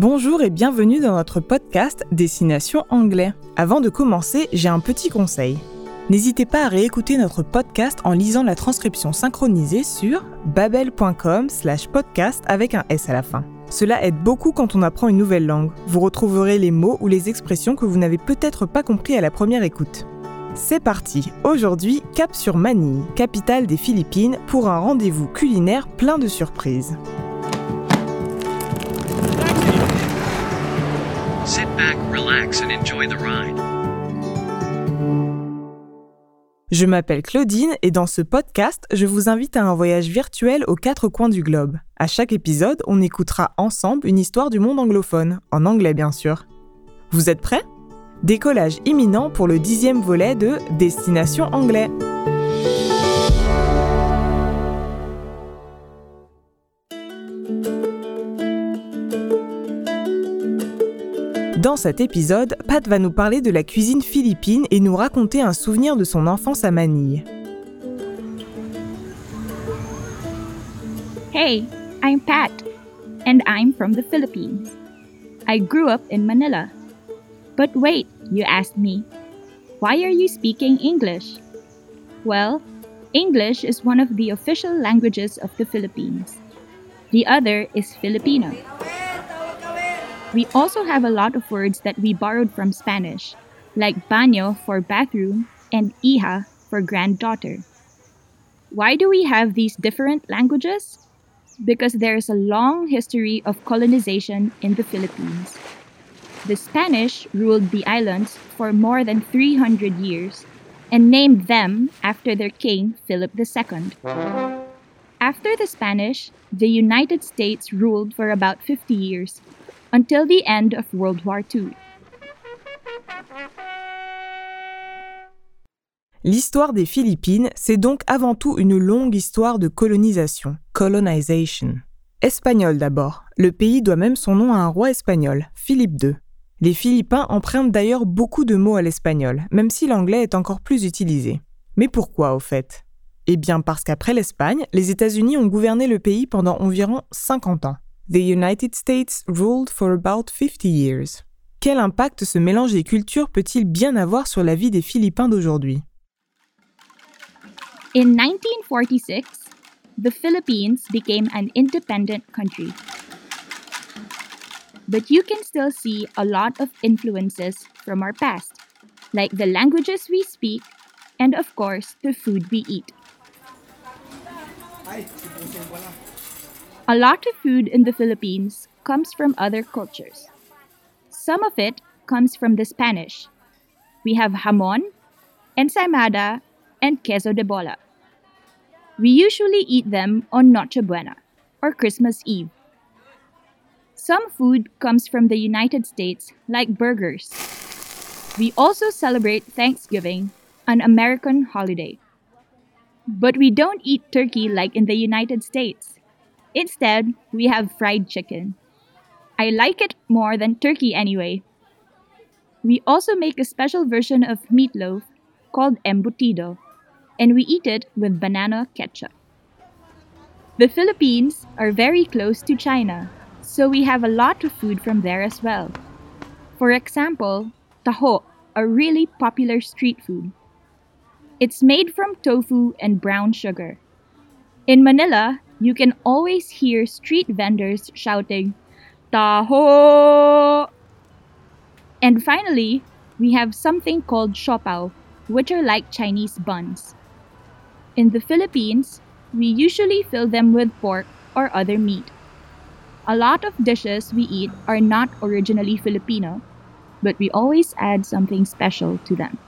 Bonjour et bienvenue dans notre podcast Destination Anglais. Avant de commencer, j'ai un petit conseil. N'hésitez pas à réécouter notre podcast en lisant la transcription synchronisée sur babel.com slash podcast avec un S à la fin. Cela aide beaucoup quand on apprend une nouvelle langue. Vous retrouverez les mots ou les expressions que vous n'avez peut-être pas compris à la première écoute. C'est parti Aujourd'hui, cap sur Manille, capitale des Philippines, pour un rendez-vous culinaire plein de surprises. Back, relax, and enjoy the ride. Je m'appelle Claudine et dans ce podcast, je vous invite à un voyage virtuel aux quatre coins du globe. À chaque épisode, on écoutera ensemble une histoire du monde anglophone, en anglais bien sûr. Vous êtes prêts? Décollage imminent pour le dixième volet de Destination Anglais. Dans cet épisode, Pat va nous parler de la cuisine philippine et nous raconter un souvenir de son enfance à Manille. Hey, I'm Pat, and I'm from the Philippines. I grew up in Manila. But wait, you asked me, why are you speaking English? Well, English is one of the official languages of the Philippines. The other is Filipino. We also have a lot of words that we borrowed from Spanish, like baño for bathroom and hija for granddaughter. Why do we have these different languages? Because there is a long history of colonization in the Philippines. The Spanish ruled the islands for more than 300 years and named them after their king, Philip II. After the Spanish, the United States ruled for about 50 years until the end of World War II. L'histoire des Philippines, c'est donc avant tout une longue histoire de colonisation, colonization. Espagnol d'abord. Le pays doit même son nom à un roi espagnol, Philippe II. Les Philippins empruntent d'ailleurs beaucoup de mots à l'espagnol, même si l'anglais est encore plus utilisé. Mais pourquoi au fait? Eh bien parce qu'après l'Espagne, les États-Unis ont gouverné le pays pendant environ 50 ans. The United States ruled for about 50 years. Quel impact ce mélange des cultures peut-il bien avoir sur la vie des Philippins d'aujourd'hui In 1946, the Philippines became an independent country. But you can still see a lot of influences from our past, like the languages we speak and, of course, the food we eat. A lot of food in the Philippines comes from other cultures. Some of it comes from the Spanish. We have jamon, ensaimada, and queso de bola. We usually eat them on Noche Buena, or Christmas Eve. Some food comes from the United States, like burgers. We also celebrate Thanksgiving, an American holiday. But we don't eat turkey like in the United States. Instead, we have fried chicken. I like it more than turkey anyway. We also make a special version of meatloaf called embutido, and we eat it with banana ketchup. The Philippines are very close to China, so we have a lot of food from there as well. For example, taho, a really popular street food. It's made from tofu and brown sugar. In Manila, you can always hear street vendors shouting, Taho! And finally, we have something called siopao, which are like Chinese buns. In the Philippines, we usually fill them with pork or other meat. A lot of dishes we eat are not originally Filipino, but we always add something special to them.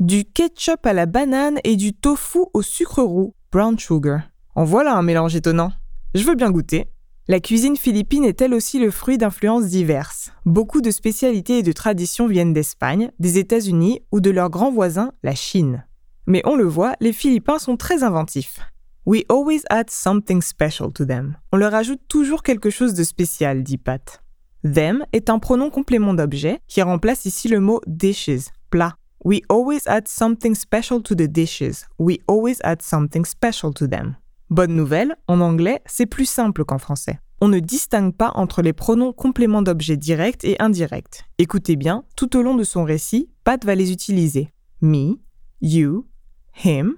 Du ketchup à la banane et du tofu au sucre roux, brown sugar. En voilà un mélange étonnant. Je veux bien goûter. La cuisine philippine est elle aussi le fruit d'influences diverses. Beaucoup de spécialités et de traditions viennent d'Espagne, des États-Unis ou de leur grand voisin, la Chine. Mais on le voit, les Philippins sont très inventifs. We always add something special to them. On leur ajoute toujours quelque chose de spécial, dit Pat. Them est un pronom complément d'objet qui remplace ici le mot dishes, plat. We always add something special to the dishes. We always add something special to them. Bonne nouvelle, en anglais, c'est plus simple qu'en français. on ne distingue pas entre les pronoms compléments d'objet directs et indirects. Écoutez bien, tout au long de son récit, Pat va les utiliser. Me, you, him,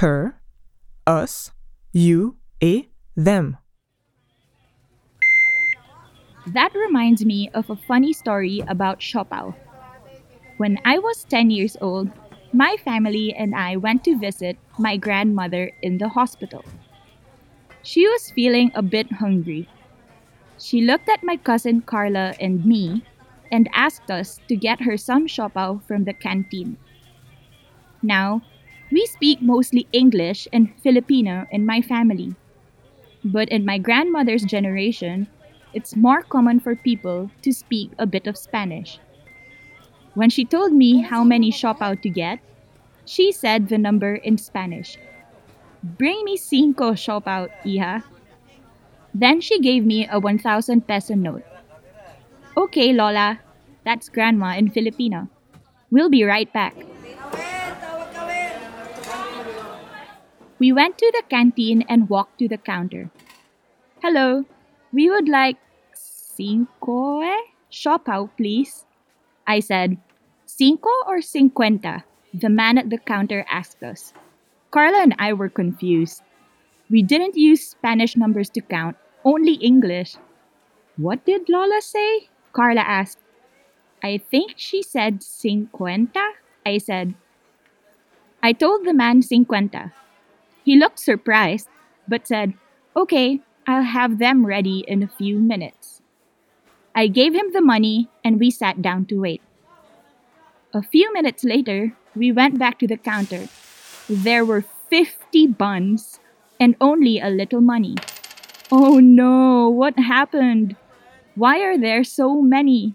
her, us, you et them. That reminds me of a funny story about Chopao. When I was 10 years old, my family and I went to visit my grandmother in the hospital. She was feeling a bit hungry. She looked at my cousin Carla and me and asked us to get her some siopao from the canteen. Now, we speak mostly English and Filipino in my family. But in my grandmother's generation, it's more common for people to speak a bit of Spanish. When she told me how many siopao to get, she said the number in Spanish. Bring me cinco siopao, hija. Then she gave me a 1,000 peso note. Okay, Lola, that's grandma in Filipino. We'll be right back. We went to the canteen and walked to the counter. Hello, we would like cinco eh? Siopao, please. I said, cinco or cincuenta? The man at the counter asked us. Carla and I were confused. We didn't use Spanish numbers to count, only English. What did Lola say? Carla asked. I think she said cincuenta, I said. I told the man cincuenta. He looked surprised, but said, Okay, I'll have them ready in a few minutes. I gave him the money and we sat down to wait. A few minutes later, we went back to the counter. There were 50 buns and only a little money. Oh no, what happened? Why are there so many?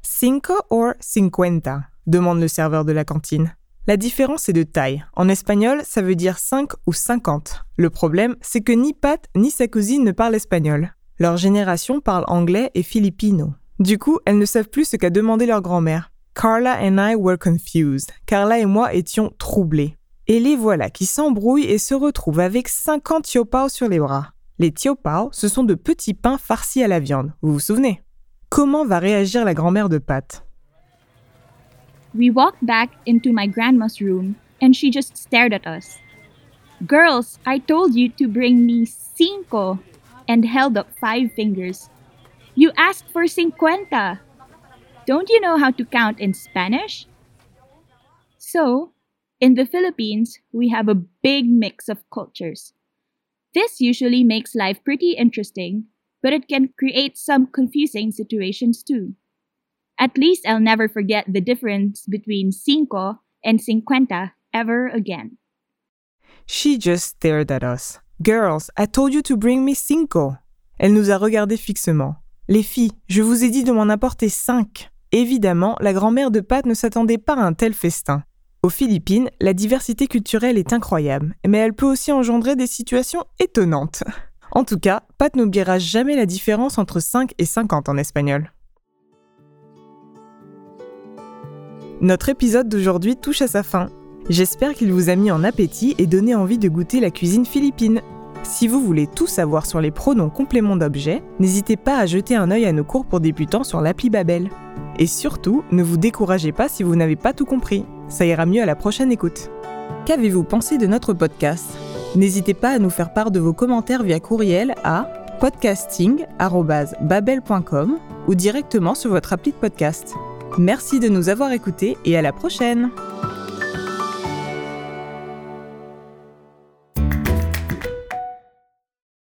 Cinco or cincuenta demande le serveur de la cantine. La différence est de taille. En espagnol, ça veut dire 5 ou 50. Le problème, c'est que ni Pat ni sa cousine ne parlent espagnol. Leur génération parle anglais et filipino. Du coup, elles ne savent plus ce qu'a demandé leur grand-mère. Carla and I were confused. Carla et moi étions troublés. Et les voilà qui s'embrouillent et se retrouvent avec 50 tiopao sur les bras. Les tiopao, ce sont de petits pains farcis à la viande, vous vous souvenez? Comment va réagir la grand-mère de Pat? We walked back into my grandma's room and she just stared at us. Girls, I told you to bring me cinco and held up five fingers. You asked for cincuenta. Don't you know how to count in Spanish? So, in the Philippines, we have a big mix of cultures. This usually makes life pretty interesting, but it can create some confusing situations too. At least I'll never forget the difference between cinco and cincuenta ever again. She just stared at us. Girls, I told you to bring me cinco. Elle nous a regardés fixement. Les filles, je vous ai dit de m'en apporter cinq. Évidemment, la grand-mère de Pat ne s'attendait pas à un tel festin. Aux Philippines, la diversité culturelle est incroyable, mais elle peut aussi engendrer des situations étonnantes. En tout cas, Pat n'oubliera jamais la différence entre 5 et 50 en espagnol. Notre épisode d'aujourd'hui touche à sa fin. J'espère qu'il vous a mis en appétit et donné envie de goûter la cuisine philippine. Si vous voulez tout savoir sur les pronoms compléments d'objets, n'hésitez pas à jeter un œil à nos cours pour débutants sur l'appli Babel. Et surtout, ne vous découragez pas si vous n'avez pas tout compris. Ça ira mieux à la prochaine écoute. Qu'avez-vous pensé de notre podcast? N'hésitez pas à nous faire part de vos commentaires via courriel à podcasting.babel.com ou directement sur votre appli de podcast. Merci de nous avoir écoutés et à la prochaine